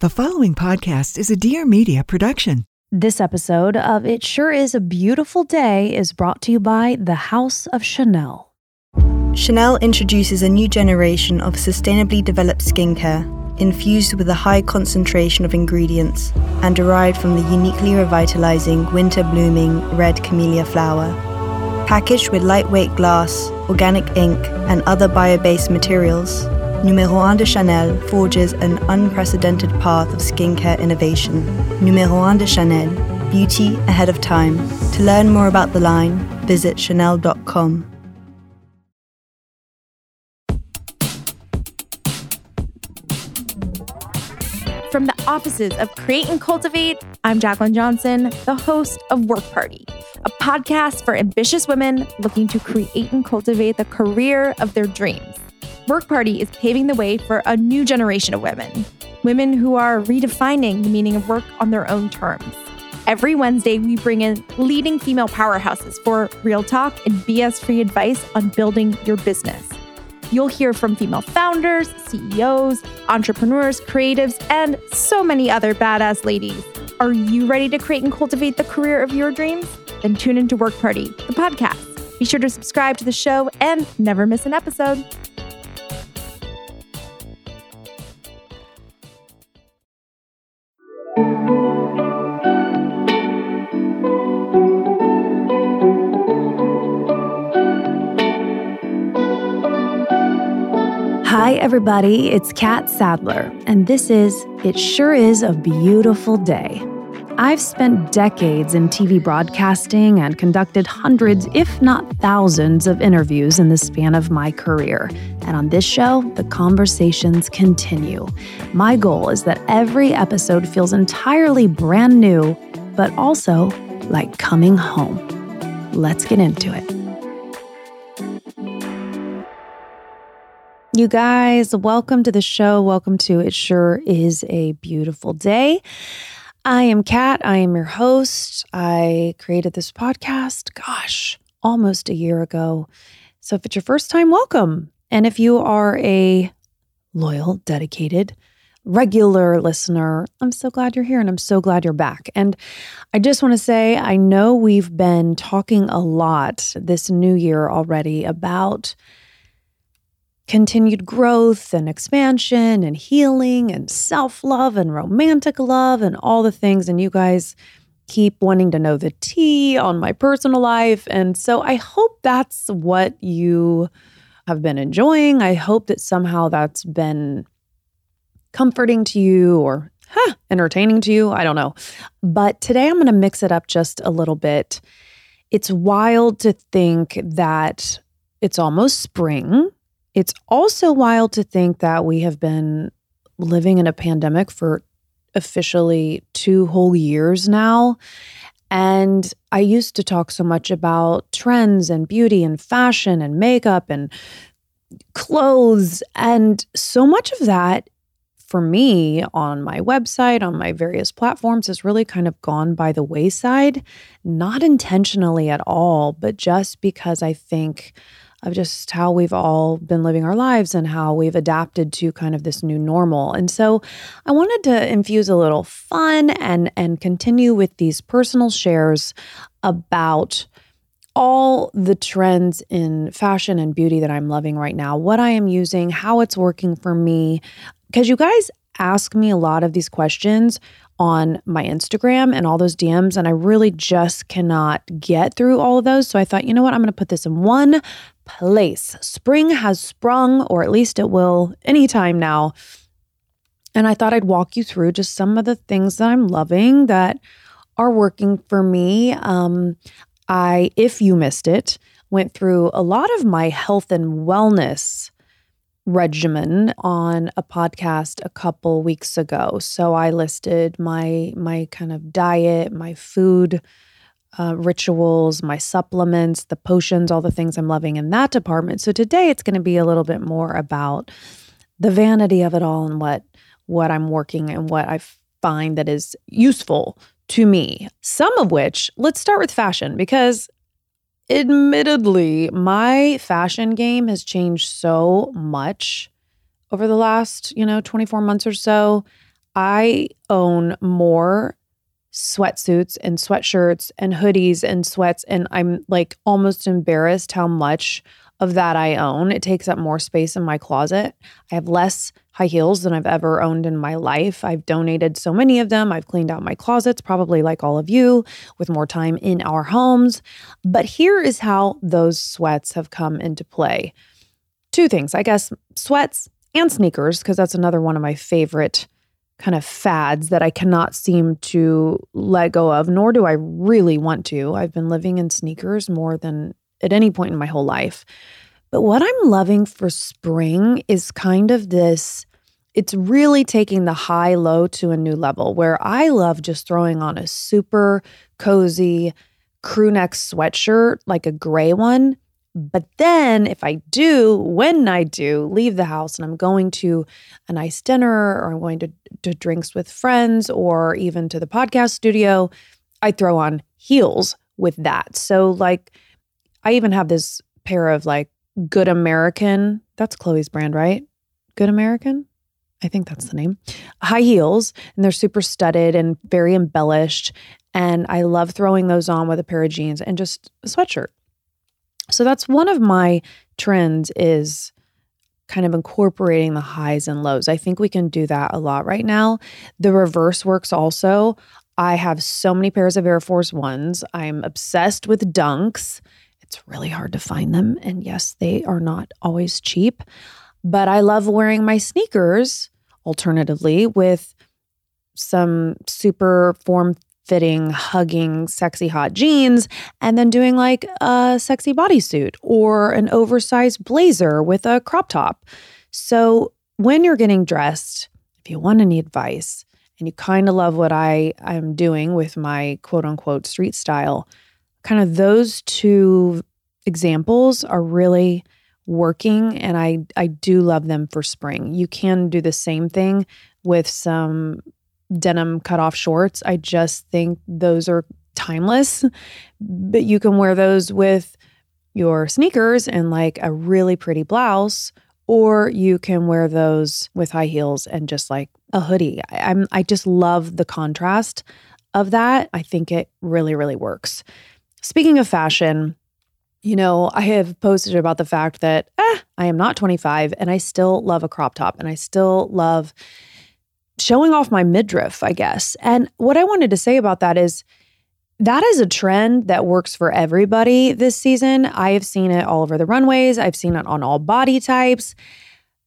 The following podcast is a Dear Media production. This episode of It Sure Is a Beautiful Day is brought to you by the House of Chanel. Chanel introduces a new generation of sustainably developed skincare, infused with a high concentration of ingredients and derived from the uniquely revitalizing winter blooming red camellia flower. Packaged with lightweight glass, organic ink, and other bio based materials, Numéro 1 de Chanel forges an unprecedented path of skincare innovation. Numéro 1 de Chanel, beauty ahead of time. To learn more about the line, visit chanel.com. From the offices of Create and Cultivate, I'm Jaclyn Johnson, the host of Work Party, a podcast for ambitious women looking to create and cultivate the career of their dreams. Work Party is paving the way for a new generation of women, women who are redefining the meaning of work on their own terms. Every Wednesday, we bring in leading female powerhouses for real talk and BS free advice on building your business. You'll hear from female founders, CEOs, entrepreneurs, creatives, and so many other badass ladies. Are you ready to create and cultivate the career of your dreams? Then tune into Work Party, the podcast. Be sure to subscribe to the show and never miss an episode. Everybody. It's Catt Sadler, and this is It Sure Is a Beautiful Day. I've spent decades in TV broadcasting and conducted hundreds, if not thousands, of interviews in the span of my career. And on this show, the conversations continue. My goal is that every episode feels entirely brand new, but also like coming home. Let's get into it. You guys, welcome to the show. Welcome to It Sure Is a Beautiful Day. I am Catt. I am your host. I created this podcast, gosh, almost a year ago. So if it's your first time, welcome. And if you are a loyal, dedicated, regular listener, I'm so glad you're here and I'm so glad you're back. And I just want to say, I know we've been talking a lot this new year already about continued growth and expansion and healing and self love and romantic love and all the things. And you guys keep wanting to know the tea on my personal life. And so I hope that's what you have been enjoying. I hope that somehow that's been comforting to you or huh, entertaining to you. I don't know. But today I'm going to mix it up just a little bit. It's wild to think that it's almost spring it's also wild to think that we have been living in a pandemic for officially two whole years now. And I used to talk so much about trends and beauty and fashion and makeup and clothes. And so much of that for me on my website, on my various platforms, has really kind of gone by the wayside, not intentionally at all, but just because I think of just how we've all been living our lives and how we've adapted to kind of this new normal. And so I wanted to infuse a little fun and and continue with these personal shares about all the trends in fashion and beauty that I'm loving right now, what I am using, how it's working for me. Because you guys ask me a lot of these questions on my Instagram and all those DMs, and I really just cannot get through all of those. So I thought, you know what? I'm going to put this in one place. Spring has sprung, or at least it will anytime now. And I thought I'd walk you through just some of the things that I'm loving that are working for me. Um, I, if you missed it, went through a lot of my health and wellness regimen on a podcast a couple weeks ago. So I listed my my kind of diet, my food uh, rituals, my supplements, the potions, all the things I'm loving in that department. So today it's going to be a little bit more about the vanity of it all and what what I'm working and what I find that is useful to me. Some of which, let's start with fashion because admittedly, my fashion game has changed so much over the last, you know, 24 months or so. I own more sweatsuits and sweatshirts and hoodies and sweats. And I'm like almost embarrassed how much of that I own. It takes up more space in my closet. I have less high heels than I've ever owned in my life. I've donated so many of them. I've cleaned out my closets, probably like all of you, with more time in our homes. But here is how those sweats have come into play. Two things, I guess, sweats and sneakers, because that's another one of my favorite kind of fads that I cannot seem to let go of, nor do I really want to. I've been living in sneakers more than at any point in my whole life. But what I'm loving for spring is kind of this it's really taking the high low to a new level where I love just throwing on a super cozy crew neck sweatshirt, like a gray one. But then, if I do, when I do leave the house and I'm going to a nice dinner or I'm going to, to drinks with friends or even to the podcast studio, I throw on heels with that. So, like, I even have this pair of like Good American. That's Khloe's brand, right? Good American? I think that's the name. High heels, and they're super studded and very embellished. And I love throwing those on with a pair of jeans and just a sweatshirt. So that's one of my trends is kind of incorporating the highs and lows. I think we can do that a lot right now. The reverse works also. I have so many pairs of Air Force Ones. I'm obsessed with dunks it's really hard to find them. And yes, they are not always cheap, but I love wearing my sneakers alternatively with some super form fitting, hugging, sexy hot jeans, and then doing like a sexy bodysuit or an oversized blazer with a crop top. So when you're getting dressed, if you want any advice and you kind of love what I am doing with my quote unquote street style, kind of those two examples are really working and I I do love them for spring. You can do the same thing with some denim cut off shorts. I just think those are timeless, but you can wear those with your sneakers and like a really pretty blouse or you can wear those with high heels and just like a hoodie. I, I'm I just love the contrast of that. I think it really really works. Speaking of fashion, you know, I have posted about the fact that eh, I am not 25 and I still love a crop top and I still love showing off my midriff, I guess. And what I wanted to say about that is that is a trend that works for everybody this season. I have seen it all over the runways, I've seen it on all body types.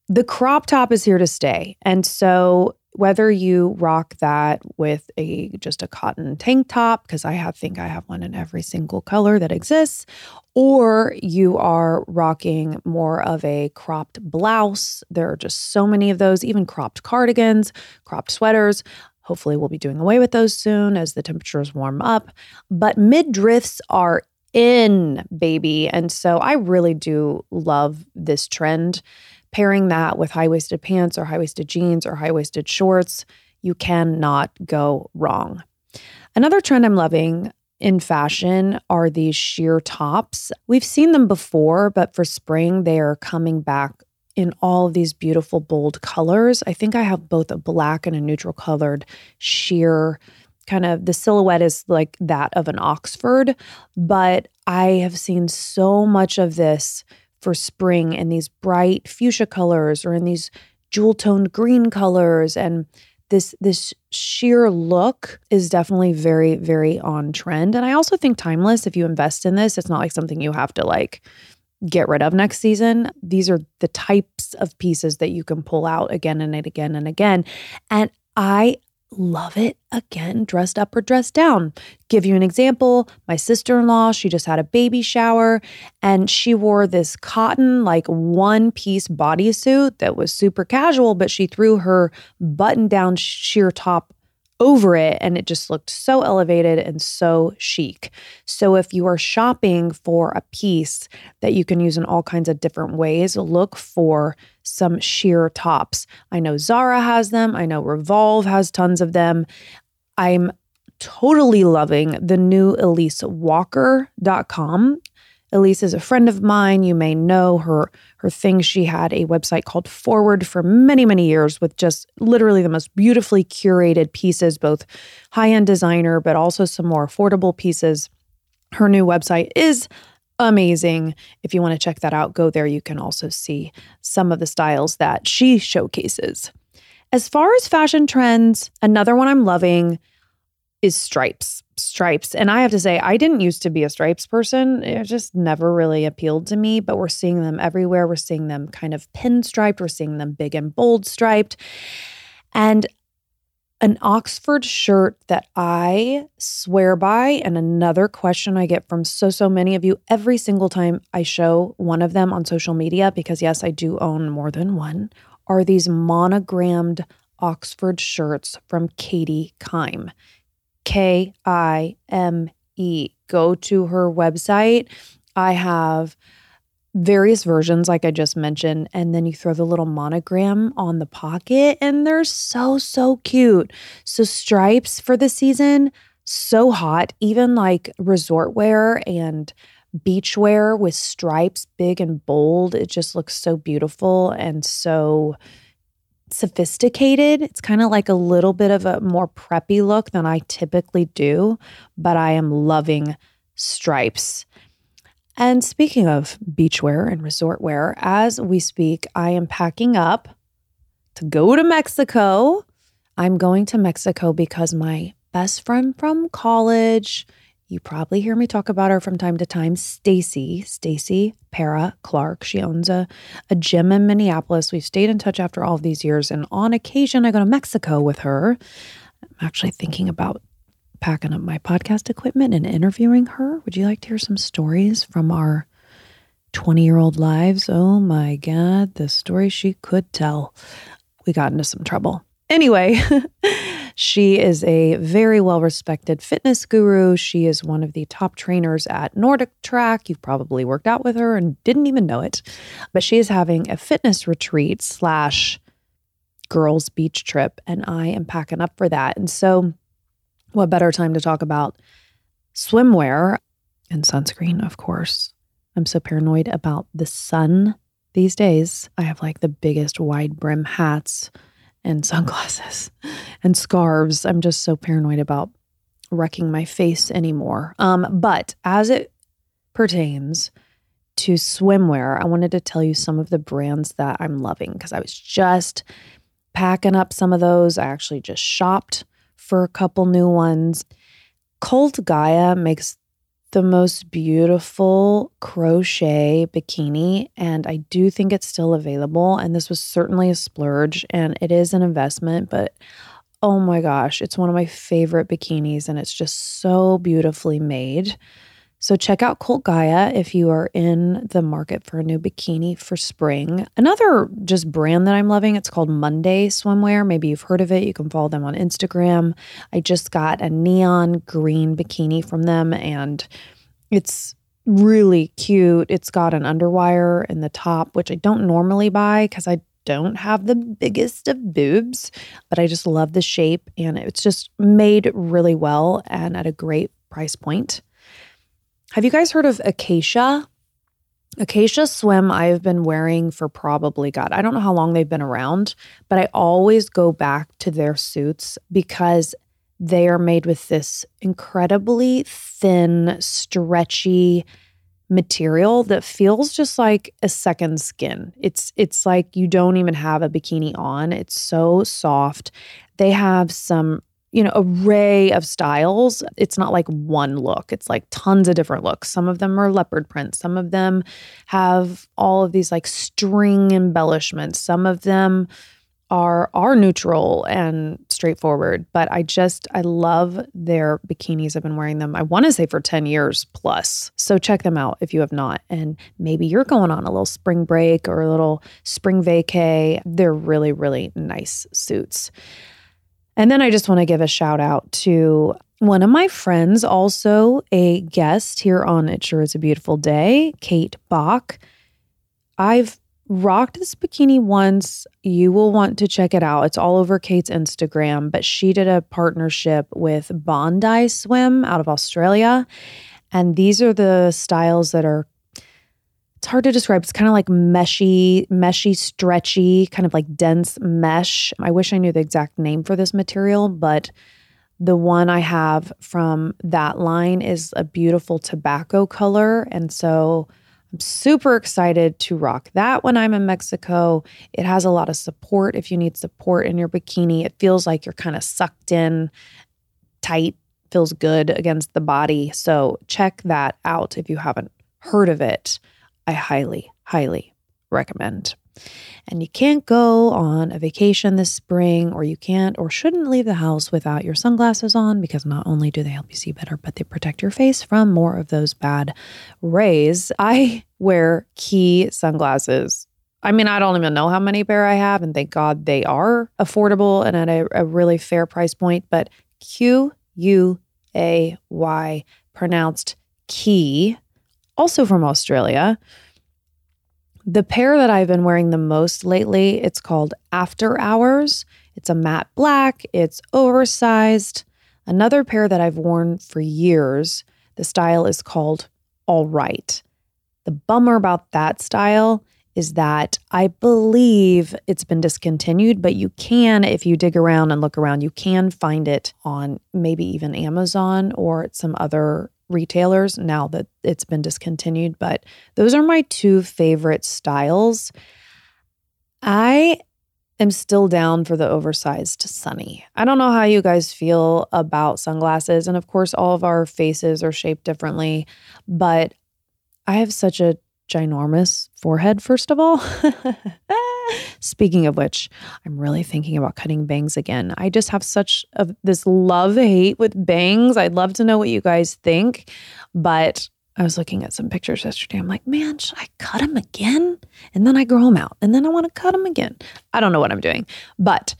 The crop top is here to stay. And so whether you rock that with a just a cotton tank top because I have think I have one in every single color that exists or you are rocking more of a cropped blouse. There are just so many of those even cropped cardigans cropped sweaters. Hopefully we'll be doing away with those soon as the temperatures warm up. But midriffs are in baby. And so I really do love this trend pairing that with high waisted pants or high waisted jeans or high waisted shorts, you cannot go wrong. Another trend I'm loving in fashion are these sheer tops. We've seen them before, but for spring, they are coming back in all of these beautiful, bold colors. I think I have both a black and a neutral colored sheer kind of the silhouette is like that of an Oxford, but I have seen so much of this for spring in these bright fuchsia colors or in these jewel toned green colors. And this this sheer look is definitely very very on trend. And i also think timeless if you invest in this it's not like something you have to like get rid of next season. These are the types of pieces that you can pull out again and again and again. And i love it again, dressed up or dressed down. Give you an example my sister in law, she just had a baby shower and she wore this cotton, like one piece bodysuit that was super casual, but she threw her button down sheer top over it and it just looked so elevated and so chic. So if you are shopping for a piece that you can use in all kinds of different ways, look for some sheer tops. I know Zara has them, I know Revolve has tons of them. I'm totally loving the new ElyseWalker.com Elyse is a friend of mine. You may know her her thing. She had a website called Forward for many, many years with just literally the most beautifully curated pieces, both high-end designer, but also some more affordable pieces. Her new website is amazing. If you want to check that out, go there. You can also see some of the styles that she showcases. As far as fashion trends, another one I'm loving is stripes. Stripes. And I have to say, I didn't used to be a stripes person. It just never really appealed to me, but we're seeing them everywhere. We're seeing them kind of pinstriped, we're seeing them big and bold striped. And an Oxford shirt that I swear by, and another question I get from so, so many of you every single time I show one of them on social media, because yes, I do own more than one, are these monogrammed Oxford shirts from Katie Kime. K I M E. Go to her website. I have various versions, like I just mentioned, and then you throw the little monogram on the pocket, and they're so, so cute. So, stripes for the season, so hot, even like resort wear and beach wear with stripes, big and bold. It just looks so beautiful and so sophisticated. It's kind of like a little bit of a more preppy look than I typically do, but I am loving stripes. And speaking of beachwear and resort wear, as we speak, I am packing up to go to Mexico. I'm going to Mexico because my best friend from college you probably hear me talk about her from time to time, Stacy, Stacy Para Clark. She owns a, a gym in Minneapolis. We've stayed in touch after all of these years, and on occasion I go to Mexico with her. I'm actually thinking about packing up my podcast equipment and interviewing her. Would you like to hear some stories from our 20 year old lives? Oh my God, the story she could tell. We got into some trouble. Anyway, she is a very well respected fitness guru. She is one of the top trainers at Nordic Track. You've probably worked out with her and didn't even know it. But she is having a fitness retreat slash girls' beach trip, and I am packing up for that. And so, what better time to talk about swimwear and sunscreen, of course. I'm so paranoid about the sun these days. I have like the biggest wide brim hats and sunglasses and scarves. I'm just so paranoid about wrecking my face anymore. Um, but as it pertains to swimwear, I wanted to tell you some of the brands that I'm loving because I was just packing up some of those. I actually just shopped for a couple new ones. Cult Gaia makes the most beautiful crochet bikini, and I do think it's still available. And this was certainly a splurge, and it is an investment, but oh my gosh, it's one of my favorite bikinis, and it's just so beautifully made. So check out Cult Gaia if you are in the market for a new bikini for spring. Another just brand that I'm loving, it's called Monday Swimwear. Maybe you've heard of it. You can follow them on Instagram. I just got a neon green bikini from them and it's really cute. It's got an underwire in the top, which I don't normally buy because I don't have the biggest of boobs, but I just love the shape and it's just made really well and at a great price point. Have you guys heard of Acacia? Acacia Swim, I've been wearing for probably, God, I don't know how long they've been around, but I always go back to their suits because they are made with this incredibly thin, stretchy material that feels just like a second skin. It's it's like you don't even have a bikini on. It's so soft. They have some you know, array of styles. It's not like one look. It's like tons of different looks. Some of them are leopard print. Some of them have all of these like string embellishments. Some of them are are neutral and straightforward, but I just I love their bikinis. I've been wearing them I want to say for 10 years plus. So check them out if you have not and maybe you're going on a little spring break or a little spring vacay. They're really really nice suits. And then I just want to give a shout out to one of my friends, also a guest here on It Sure Is a Beautiful Day, Kate Bock. I've rocked this bikini once. You will want to check it out. It's all over Kate's Instagram, but she did a partnership with Bond-Eye Swim out of Australia. And these are the styles that are it's hard to describe. It's kind of like meshy, meshy, stretchy, kind of like dense mesh. I wish I knew the exact name for this material, but the one I have from that line is a beautiful tobacco color. And so I'm super excited to rock that when I'm in Mexico. It has a lot of support if you need support in your bikini. It feels like you're kind of sucked in tight, feels good against the body. So check that out if you haven't heard of it. I highly, highly recommend. And you can't go on a vacation this spring, or you can't or shouldn't leave the house without your sunglasses on because not only do they help you see better, but they protect your face from more of those bad rays. I wear Quay sunglasses. I mean, I don't even know how many pair I have, and thank God they are affordable and at a, a really fair price point. But Q U A Y, pronounced key, also from Australia. The pair that I've been wearing the most lately, it's called After Hours. It's a matte black, it's oversized. Another pair that I've worn for years, the style is called All Right. The bummer about that style is that I believe it's been discontinued, but you can, if you dig around and look around, you can find it on maybe even Amazon or some other retailers now that it's been discontinued, but those are my two favorite styles. I am still down for the oversized sunny. I don't know how you guys feel about sunglasses. And of course, all of our faces are shaped differently, but I have such a ginormous forehead, first of all. Speaking of which, I'm really thinking about cutting bangs again. I just have such a, this love hate with bangs. I'd love to know what you guys think, but I was looking at some pictures yesterday. I'm like, man, should I cut them again? And then I grow them out, and then I want to cut them again. I don't know what I'm doing, but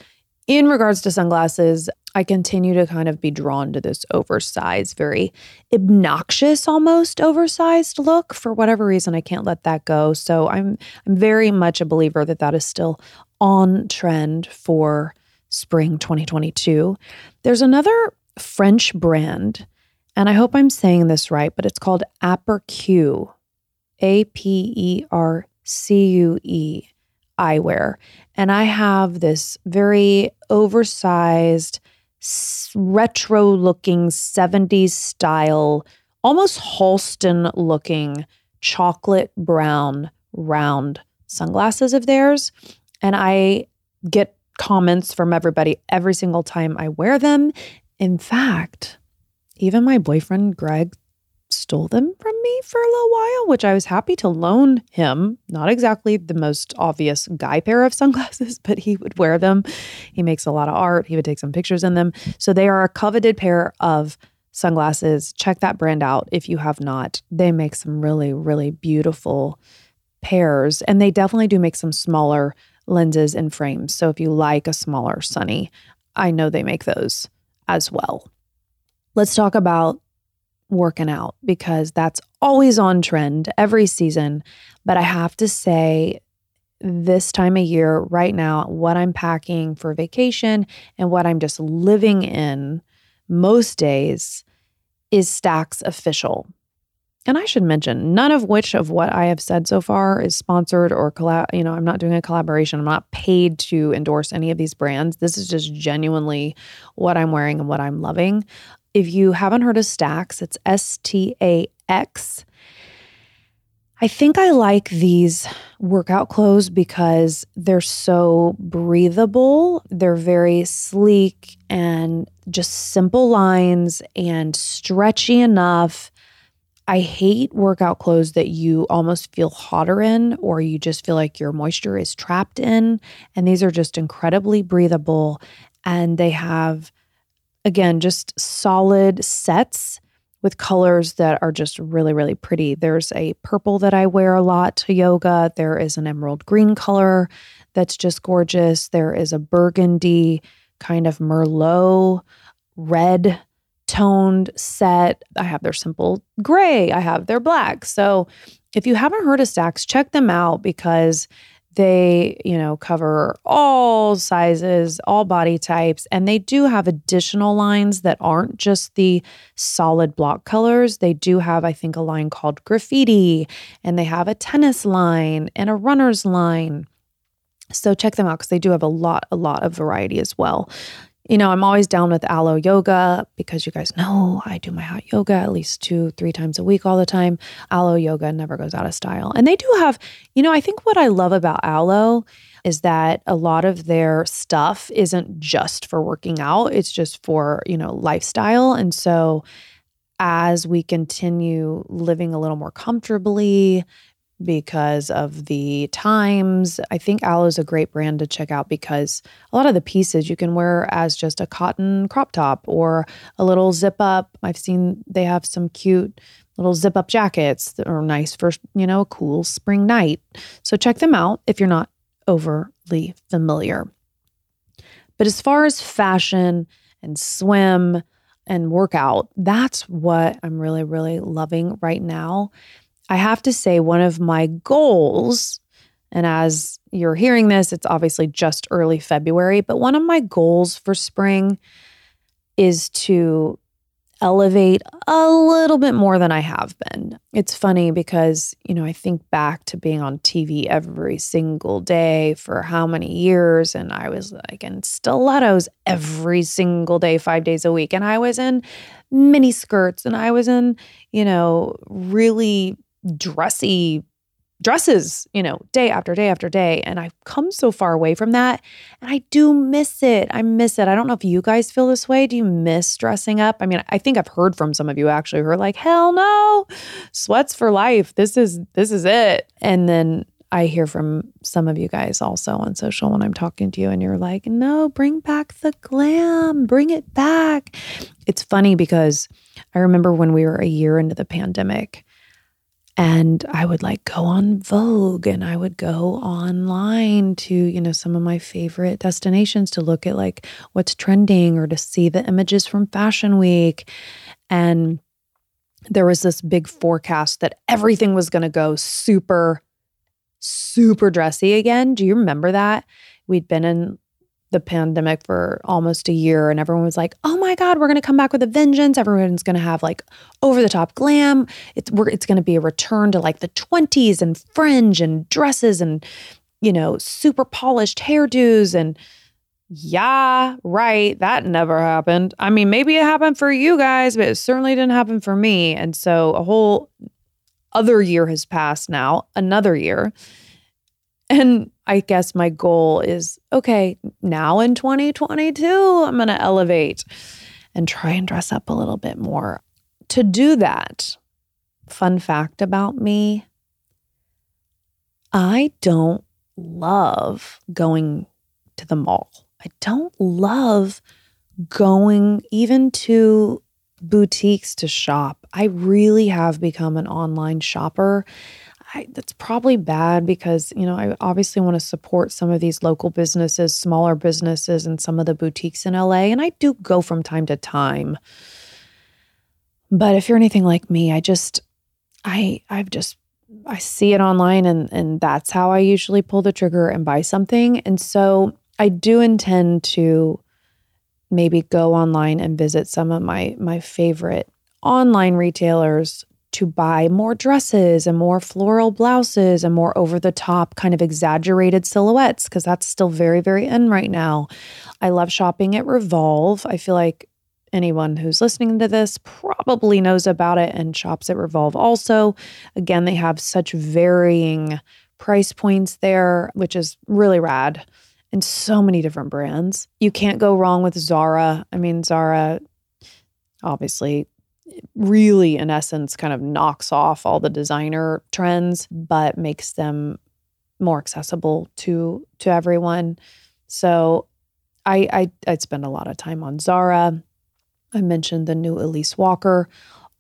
in regards to sunglasses, I continue to kind of be drawn to this oversized, very obnoxious almost oversized look. For whatever reason, I can't let that go. So I'm I'm very much a believer that that is still on trend for spring 2022. There's another French brand, and I hope I'm saying this right, but it's called Apercue, A P E R C U E eyewear. And I have this very oversized, retro looking 70s style, almost Halston looking chocolate brown round sunglasses of theirs. And I get comments from everybody every single time I wear them. In fact, even my boyfriend Greg stole them from me for a little while, which I was happy to loan him. Not exactly the most obvious guy pair of sunglasses, but he would wear them. He makes a lot of art. He would take some pictures in them. So they are a coveted pair of sunglasses. Check that brand out if you have not. They make some really, really beautiful pairs, and they definitely do make some smaller lenses and frames. So if you like a smaller sunny, I know they make those as well. Let's talk about working out because that's always on trend every season. But I have to say, this time of year, right now, what I'm packing for vacation and what I'm just living in most days is Stax Official. And I should mention, none of which of what I have said so far is sponsored or collab. You know, I'm not doing a collaboration. I'm not paid to endorse any of these brands. This is just genuinely what I'm wearing and what I'm loving. If you haven't heard of Stax, it's S T A X. I think I like these workout clothes because they're so breathable. They're very sleek and just simple lines and stretchy enough. I hate workout clothes that you almost feel hotter in or you just feel like your moisture is trapped in. And these are just incredibly breathable and they have again, just solid sets with colors that are just really, really pretty. There's a purple that I wear a lot to yoga. There is an emerald green color that's just gorgeous. There is a burgundy kind of Merlot red toned set. I have their simple gray, I have their black. So if you haven't heard of Stax, check them out because They, you know, cover all sizes, all body types, and they do have additional lines that aren't just the solid block colors. They do have, I think, a line called graffiti, and they have a tennis line and a runner's line. So check them out because they do have a lot, a lot of variety as well. You know, I'm always down with Alo Yoga because you guys know I do my hot yoga at least two, three times a week all the time. Alo Yoga never goes out of style. And they do have, you know, I think what I love about Alo is that a lot of their stuff isn't just for working out, it's just for, you know, lifestyle. And so as we continue living a little more comfortably, because of the times. I think Alo is a great brand to check out because a lot of the pieces you can wear as just a cotton crop top or a little zip up. I've seen they have some cute little zip up jackets that are nice for, you know, a cool spring night. So check them out if you're not overly familiar. But as far as fashion and swim and workout, that's what I'm really, really loving right now. I have to say, one of my goals, and as you're hearing this, it's obviously just early February, but one of my goals for spring is to elevate a little bit more than I have been. It's funny because, you know, I think back to being on TV every single day for how many years. And I was like in stilettos every single day, five days a week. And I was in mini skirts and I was in, you know, really dressy dresses, you know, day after day after day. And I've come so far away from that. And I do miss it. I miss it. I don't know if you guys feel this way. Do you miss dressing up? I mean, I think I've heard from some of you actually who are like, hell no, sweats for life. This is this is it. And then I hear from some of you guys also on social when I'm talking to you, and you're like, no, bring back the glam, bring it back. It's funny because I remember when we were a year into the pandemic, and I would like go on Vogue and I would go online to, you know, some of my favorite destinations to look at like what's trending or to see the images from Fashion Week. And there was this big forecast that everything was going to go super, super dressy again. Do you remember that? We'd been in the pandemic for almost a year and everyone was like, "Oh my god, we're going to come back with a vengeance. Everyone's going to have like over the top glam. It's we're, it's going to be a return to like the 20s and fringe and dresses and you know, super polished hairdos and yeah, right. That never happened. I mean, maybe it happened for you guys, but it certainly didn't happen for me. And so a whole other year has passed now, another year. And I guess my goal is okay, now in 2022, I'm going to elevate and try and dress up a little bit more. To do that, fun fact about me, I don't love going to the mall. I don't love going even to boutiques to shop. I really have become an online shopper I, that's probably bad because you know I obviously want to support some of these local businesses, smaller businesses, and some of the boutiques in LA, and I do go from time to time. But if you're anything like me, I just I I've just I see it online and and that's how I usually pull the trigger and buy something. And so I do intend to maybe go online and visit some of my my favorite online retailers to buy more dresses and more floral blouses and more over the top, kind of exaggerated silhouettes, because that's still very, very in right now. I love shopping at Revolve. I feel like anyone who's listening to this probably knows about it and shops at Revolve also. Again, they have such varying price points there, which is really rad. And so many different brands. You can't go wrong with Zara. I mean, Zara obviously really, in essence, kind of knocks off all the designer trends, but makes them more accessible to to everyone. So I I I'd spend a lot of time on Zara. I mentioned the new Elyse Walker.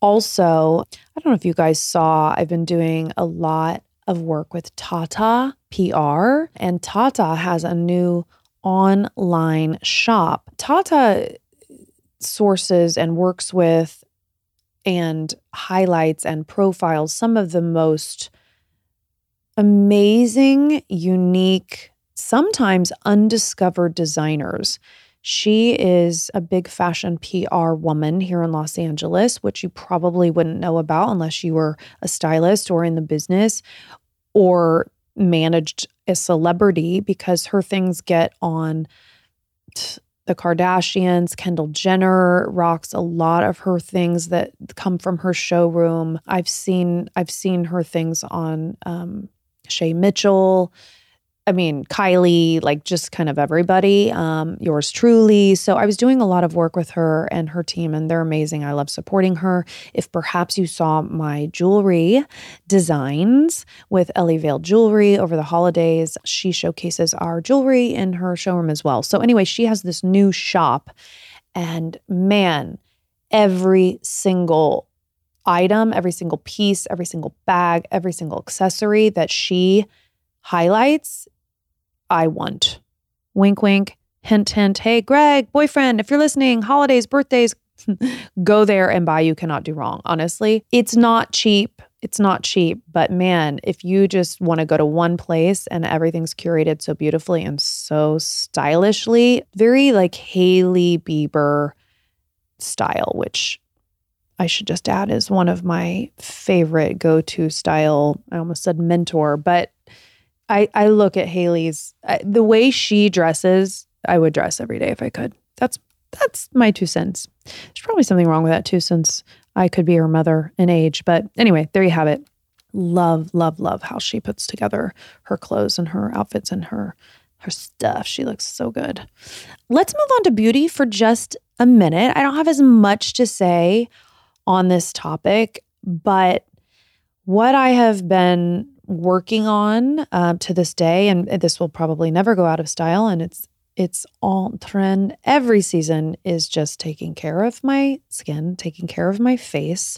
Also, I don't know if you guys saw, I've been doing a lot of work with Tata PR, and Tata has a new online shop. Tata sources and works with and highlights and profiles some of the most amazing, unique, sometimes undiscovered designers. She is a big fashion PR woman here in Los Angeles, which you probably wouldn't know about unless you were a stylist or in the business or managed a celebrity because her things get on t- the Kardashians. Kendall Jenner rocks a lot of her things that come from her showroom. I've seen I've seen her things on um, Shay Mitchell. I mean, Kylie, like just kind of everybody, um, yours truly. So I was doing a lot of work with her and her team, and they're amazing. I love supporting her. If perhaps you saw my jewelry designs with Ellie Vail Jewelry over the holidays, she showcases our jewelry in her showroom as well. So, anyway, she has this new shop, and man, every single item, every single piece, every single bag, every single accessory that she highlights I want. Wink, wink, hint, hint. Hey, Greg, boyfriend, if you're listening, holidays, birthdays, go there and buy You Cannot Do Wrong. Honestly, it's not cheap. It's not cheap, but man, if you just want to go to one place and everything's curated so beautifully and so stylishly, very like Hailey Bieber style, which I should just add is one of my favorite go to style. I almost said mentor, but I I look at Hailey's I, the way she dresses. I would dress every day if I could. That's that's my two cents. There's probably something wrong with that too, since I could be her mother in age. But anyway, there you have it. Love, love, love how she puts together her clothes and her outfits and her her stuff. She looks so good. Let's move on to beauty for just a minute. I don't have as much to say on this topic, but what I have been working on uh, to this day, and this will probably never go out of style, and it's it's all trend. Every season is just taking care of my skin, taking care of my face.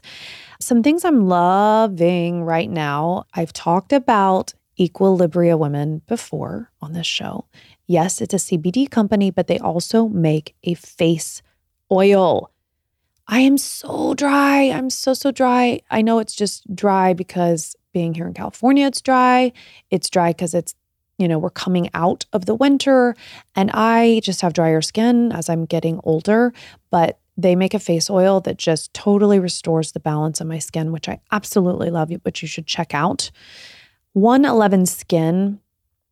Some things I'm loving right now. I've talked about Equilibria Women before on this show. Yes, it's a CBD company, but they also make a face oil. I am so dry. I'm so, so dry. I know it's just dry because being here in California, it's dry. It's dry because it's, you know, we're coming out of the winter and I just have drier skin as I'm getting older. But they make a face oil that just totally restores the balance of my skin, which I absolutely love, which you should check out. 111 Skin.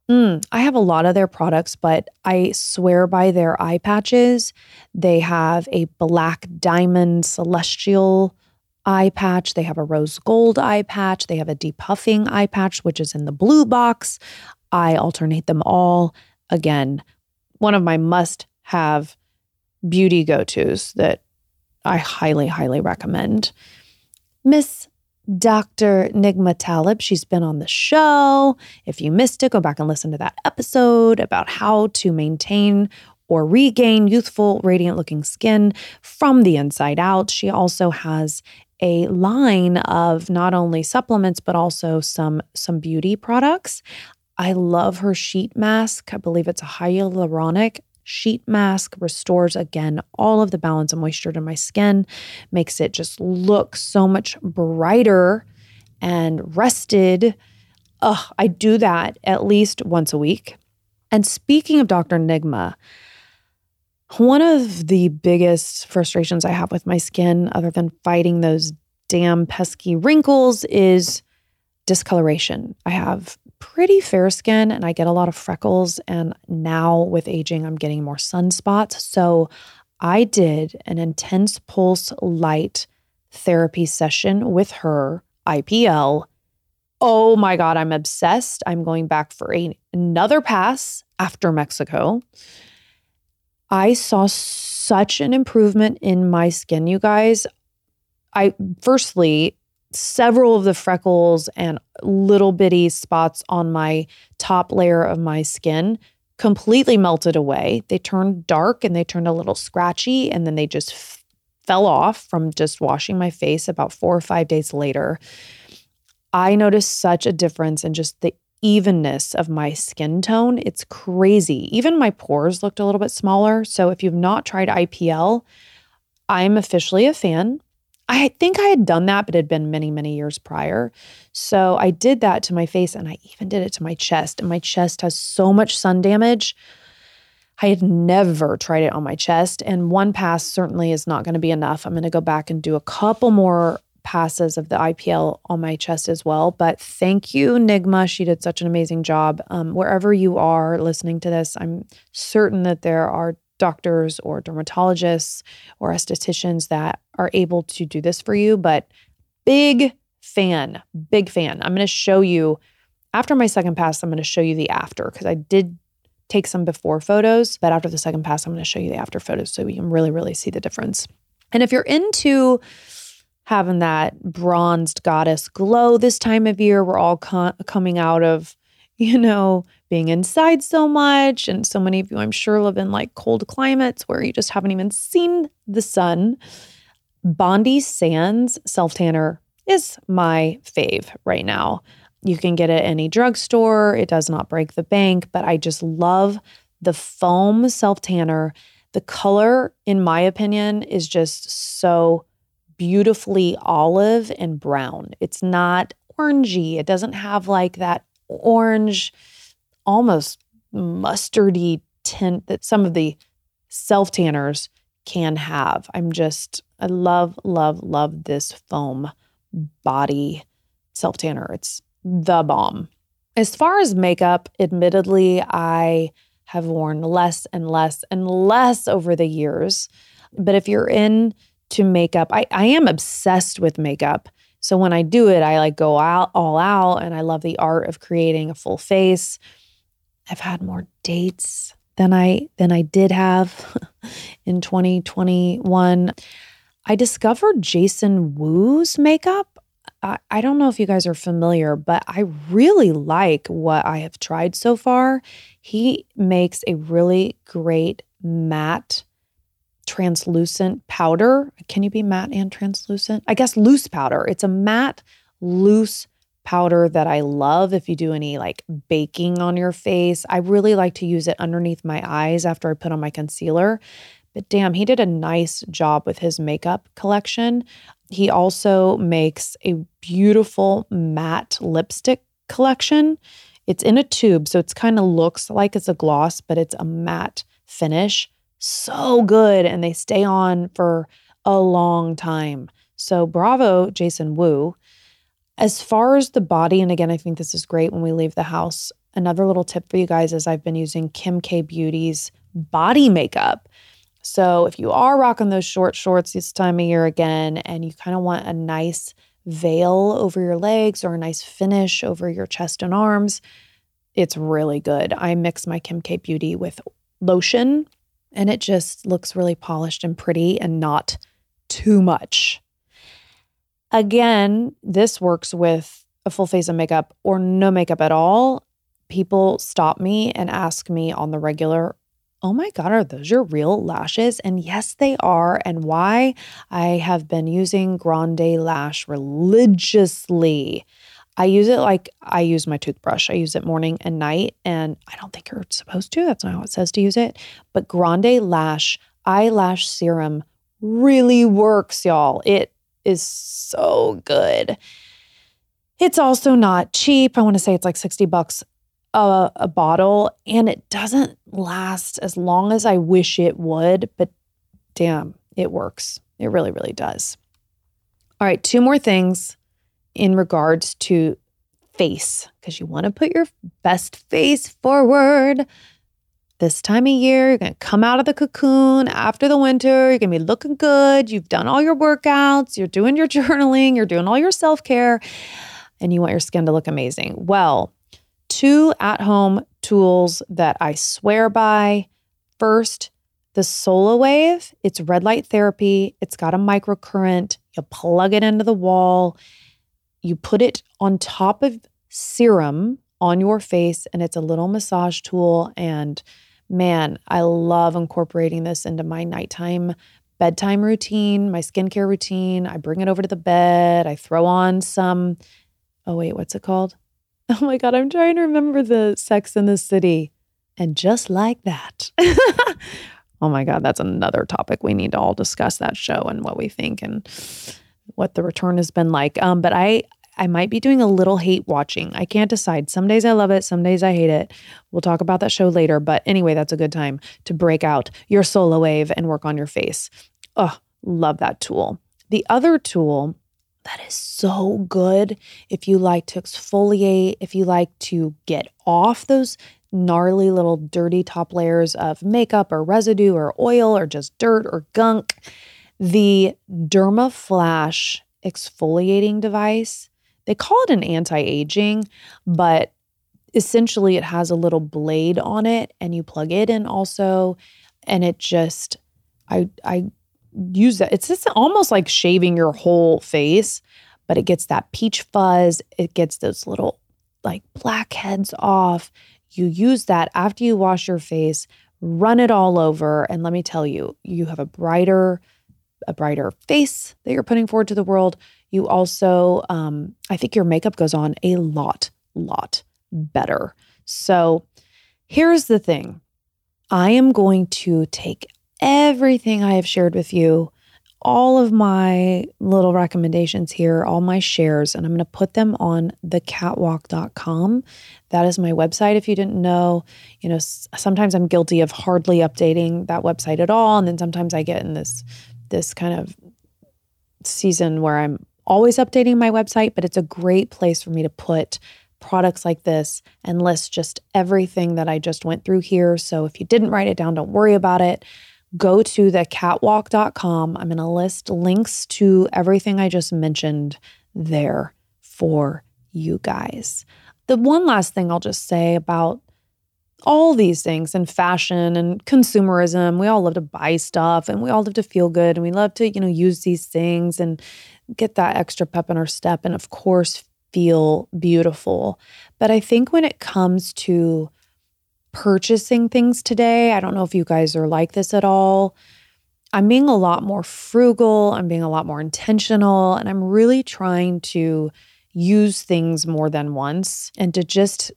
Mm, I have a lot of their products, but I swear by their eye patches. They have a black diamond celestial eye patch. They have a rose gold eye patch. They have a depuffing eye patch, which is in the blue box. I alternate them all. Again, one of my must have beauty go tos that I highly, highly recommend. Miss Dr. Nigma Talib, she's been on the show. If you missed it, go back and listen to that episode about how to maintain or regain youthful, radiant looking skin from the inside out. She also has a line of not only supplements but also some some beauty products. I love her sheet mask. I believe it's a hyaluronic sheet mask restores again all of the balance and moisture to my skin, makes it just look so much brighter and rested. Ugh, I do that at least once a week. And speaking of Dr. Nigma, one of the biggest frustrations I have with my skin, other than fighting those damn pesky wrinkles, is discoloration. I have pretty fair skin and I get a lot of freckles. And now with aging, I'm getting more sunspots. So I did an intense pulse light therapy session with her, IPL. Oh my God, I'm obsessed. I'm going back for a, another pass after Mexico. I saw such an improvement in my skin, you guys. I firstly, several of the freckles and little bitty spots on my top layer of my skin completely melted away. They turned dark and they turned a little scratchy, and then they just f- fell off from just washing my face about four or five days later. I noticed such a difference in just the evenness of my skin tone. It's crazy. Even my pores looked a little bit smaller. So if you've not tried IPL, I'm officially a fan. I think I had done that, but it had been many, many years prior. So I did that to my face and I even did it to my chest. And my chest has so much sun damage. I had never tried it on my chest. And one pass certainly is not going to be enough. I'm going to go back and do a couple more passes of the IPL on my chest as well. But thank you, Nigma. She did such an amazing job. Um, wherever you are listening to this, I'm certain that there are doctors or dermatologists or estheticians that are able to do this for you. But big fan, big fan. I'm going to show you after my second pass, I'm going to show you the after because I did take some before photos, but after the second pass, I'm going to show you the after photos so you can really, really see the difference. And if you're into having that bronzed goddess glow this time of year, we're all co- coming out of, you know, being inside so much. And so many of you, I'm sure, live in like cold climates where you just haven't even seen the sun. Bondi Sands self tanner is my fave right now. You can get it at any drugstore. It does not break the bank, but I just love the foam self tanner. The color, in my opinion, is just so beautifully olive and brown. It's not orangey. It doesn't have like that orange almost mustardy tint that some of the self tanners can have. I'm just, I love, love, love this foam body self tanner. It's the bomb. As far as makeup, admittedly, I have worn less and less and less over the years. But if you're into makeup, I, I am obsessed with makeup. So when I do it, I like go out all out and I love the art of creating a full face. I've had more dates than I than I did have in 2021. I discovered Jason Wu's makeup. I, I don't know if you guys are familiar, but I really like what I have tried so far. He makes a really great matte translucent powder. Can you be matte and translucent? I guess loose powder. It's a matte loose powder that I love if you do any like baking on your face. I really like to use it underneath my eyes after I put on my concealer. But damn, he did a nice job with his makeup collection. He also makes a beautiful matte lipstick collection. It's in a tube, so it's kind of looks like it's a gloss, but it's a matte finish. So good. And they stay on for a long time. So bravo, Jason Wu. As far as the body, and again, I think this is great when we leave the house. Another little tip for you guys is I've been using Kim K Beauty's body makeup. So if you are rocking those short shorts this time of year again, and you kind of want a nice veil over your legs or a nice finish over your chest and arms, it's really good. I mix my Kim K Beauty with lotion, and it just looks really polished and pretty and not too much. Again, this works with a full face of makeup or no makeup at all. People stop me and ask me on the regular, Oh my God, are those your real lashes? And yes, they are. And why I have been using Grande Lash religiously. I use it like I use my toothbrush. I use it morning and night. And I don't think you're supposed to. That's not how it says to use it. But Grande Lash eyelash serum really works, y'all. It is so good. It's also not cheap. I want to say it's like 60 bucks a, a, bottle, and it doesn't last as long as I wish it would, but damn, it works. It really, really does. All right, two more things in regards to face, because you want to put your best face forward this time of year. You're going to come out of the cocoon after the winter. You're going to be looking good. You've done all your workouts. You're doing your journaling. You're doing all your self care, and you want your skin to look amazing. Well, two at home tools that I swear by. First, the Solawave. It's red light therapy. It's got a microcurrent. You plug it into the wall. You put it on top of serum on your face, and it's a little massage tool. And man, I love incorporating this into my nighttime bedtime routine, my skincare routine. I bring it over to the bed. I throw on some, oh, wait, what's it called? Oh my God, I'm trying to remember the Sex in the City. And just like that. oh my God, that's another topic. We need to all discuss that show and what we think and what the return has been like. Um, but I I might be doing a little hate watching. I can't decide. Some days I love it, some days I hate it. We'll talk about that show later. But anyway, that's a good time to break out your Solawave and work on your face. Oh, love that tool. The other tool that is so good if you like to exfoliate, if you like to get off those gnarly little dirty top layers of makeup or residue or oil or just dirt or gunk. The DermaFlash exfoliating device, they call it an anti aging, but essentially it has a little blade on it and you plug it in also. And it just, I, I use that. It's just almost like shaving your whole face, but it gets that peach fuzz. It gets those little like blackheads off. You use that after you wash your face, run it all over, and let me tell you, you have a brighter, a brighter face that you're putting forward to the world. You also, um, I think your makeup goes on a lot, lot better. So here's the thing I am going to take everything I have shared with you all of my little recommendations here, all my shares, and I'm going to put them on thecattwalk.com. That is my website. If you didn't know, you know, sometimes I'm guilty of hardly updating that website at all, and then sometimes I get in this this kind of season where I'm always updating my website, but it's a great place for me to put products like this and list just everything that I just went through here. So if you didn't write it down, don't worry about it go to thecattwalk.com. I'm going to list links to everything I just mentioned there for you guys. The one last thing I'll just say about all these things and fashion and consumerism, we all love to buy stuff and we all love to feel good and we love to, you know, use these things and get that extra pep in our step and of course feel beautiful. But I think when it comes to purchasing things today. I don't know if you guys are like this at all. I'm being a lot more frugal, I'm being a lot more intentional, and I'm really trying to use things more than once and to just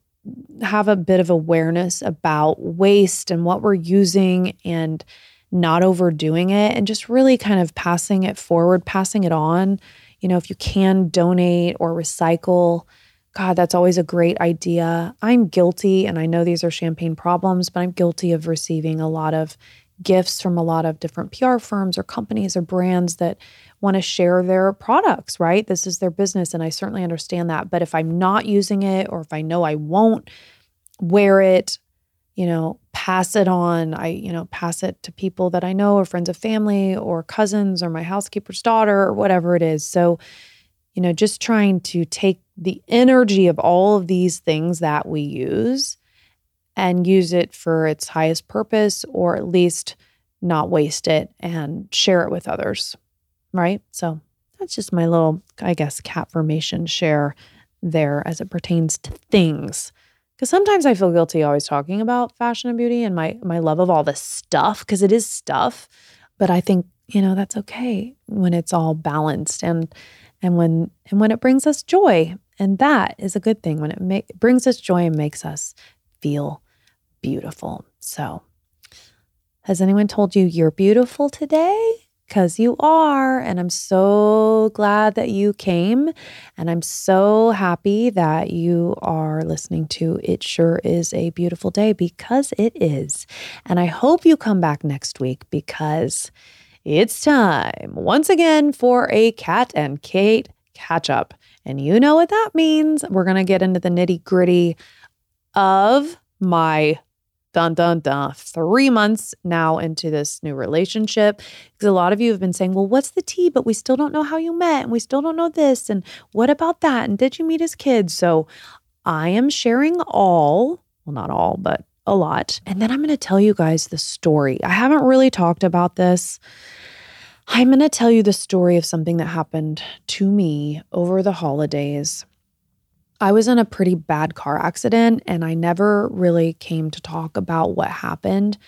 have a bit of awareness about waste and what we're using and not overdoing it and just really kind of passing it forward, passing it on. You know, if you can donate or recycle, God, that's always a great idea. I'm guilty, and I know these are champagne problems, but I'm guilty of receiving a lot of gifts from a lot of different PR firms or companies or brands that want to share their products, right? This is their business, and I certainly understand that. But if I'm not using it, or if I know I won't wear it, you know, pass it on. I, you know, pass it to people that I know or friends of family or cousins or my housekeeper's daughter or whatever it is. So, you know, just trying to take the energy of all of these things that we use and use it for its highest purpose or at least not waste it and share it with others. Right. So that's just my little, I guess, cat formation share there as it pertains to things. Because sometimes I feel guilty always talking about fashion and beauty and my my love of all this stuff because it is stuff. But I think you know that's okay when it's all balanced and and when and when it brings us joy and that is a good thing when it ma- brings us joy and makes us feel beautiful so has anyone told you you're beautiful today because you are and i'm so glad that you came and i'm so happy that you are listening to it sure is a beautiful day because it is and i hope you come back next week because it's time once again for a Catt and Kate catch up. And you know what that means. We're going to get into the nitty gritty of my dun dun dun three months now into this new relationship because a lot of you have been saying well what's the tea but we still don't know how you met and we still don't know this and what about that and did you meet his kids so i am sharing all well not all but a lot. And then I'm going to tell you guys the story. I haven't really talked about this. I'm going to tell you the story of something that happened to me over the holidays. I was in a pretty bad car accident and I never really came to talk about what happened.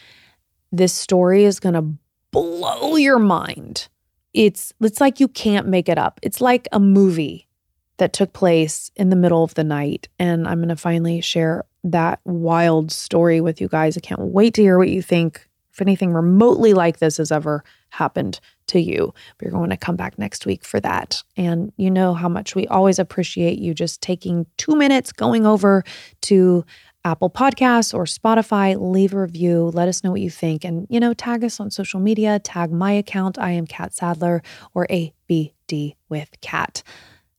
This story is going to blow your mind. It's it's like you can't make it up. It's like a movie that took place in the middle of the night and I'm going to finally share that wild story with you guys. I can't wait to hear what you think. If anything remotely like this has ever happened to you. But you're going to come back next week for that. And you know how much we always appreciate you just taking two minutes going over to Apple Podcasts or Spotify, leave a review, let us know what you think. And, you know, tag us on social media, tag my account, I am Catt Sadler, or ABD with Catt.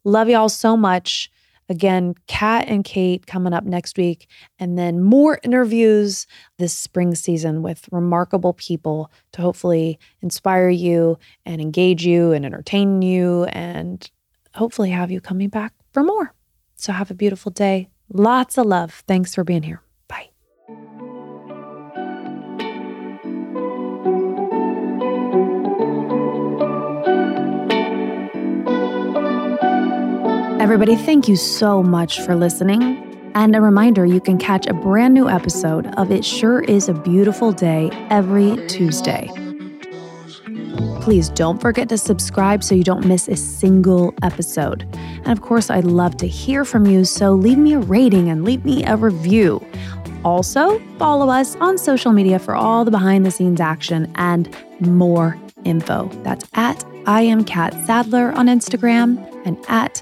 Love y'all so much. Again, Catt and Kate coming up next week, and then more interviews this spring season with remarkable people to hopefully inspire you and engage you and entertain you and hopefully have you coming back for more. So have a beautiful day. Lots of love. Thanks for being here. Everybody, thank you so much for listening. And a reminder you can catch a brand new episode of It Sure Is a Beautiful Day every Tuesday. Please don't forget to subscribe so you don't miss a single episode. And of course, I'd love to hear from you, so leave me a rating and leave me a review. Also, follow us on social media for all the behind the scenes action and more info. That's at I am Catt Sadler on Instagram and at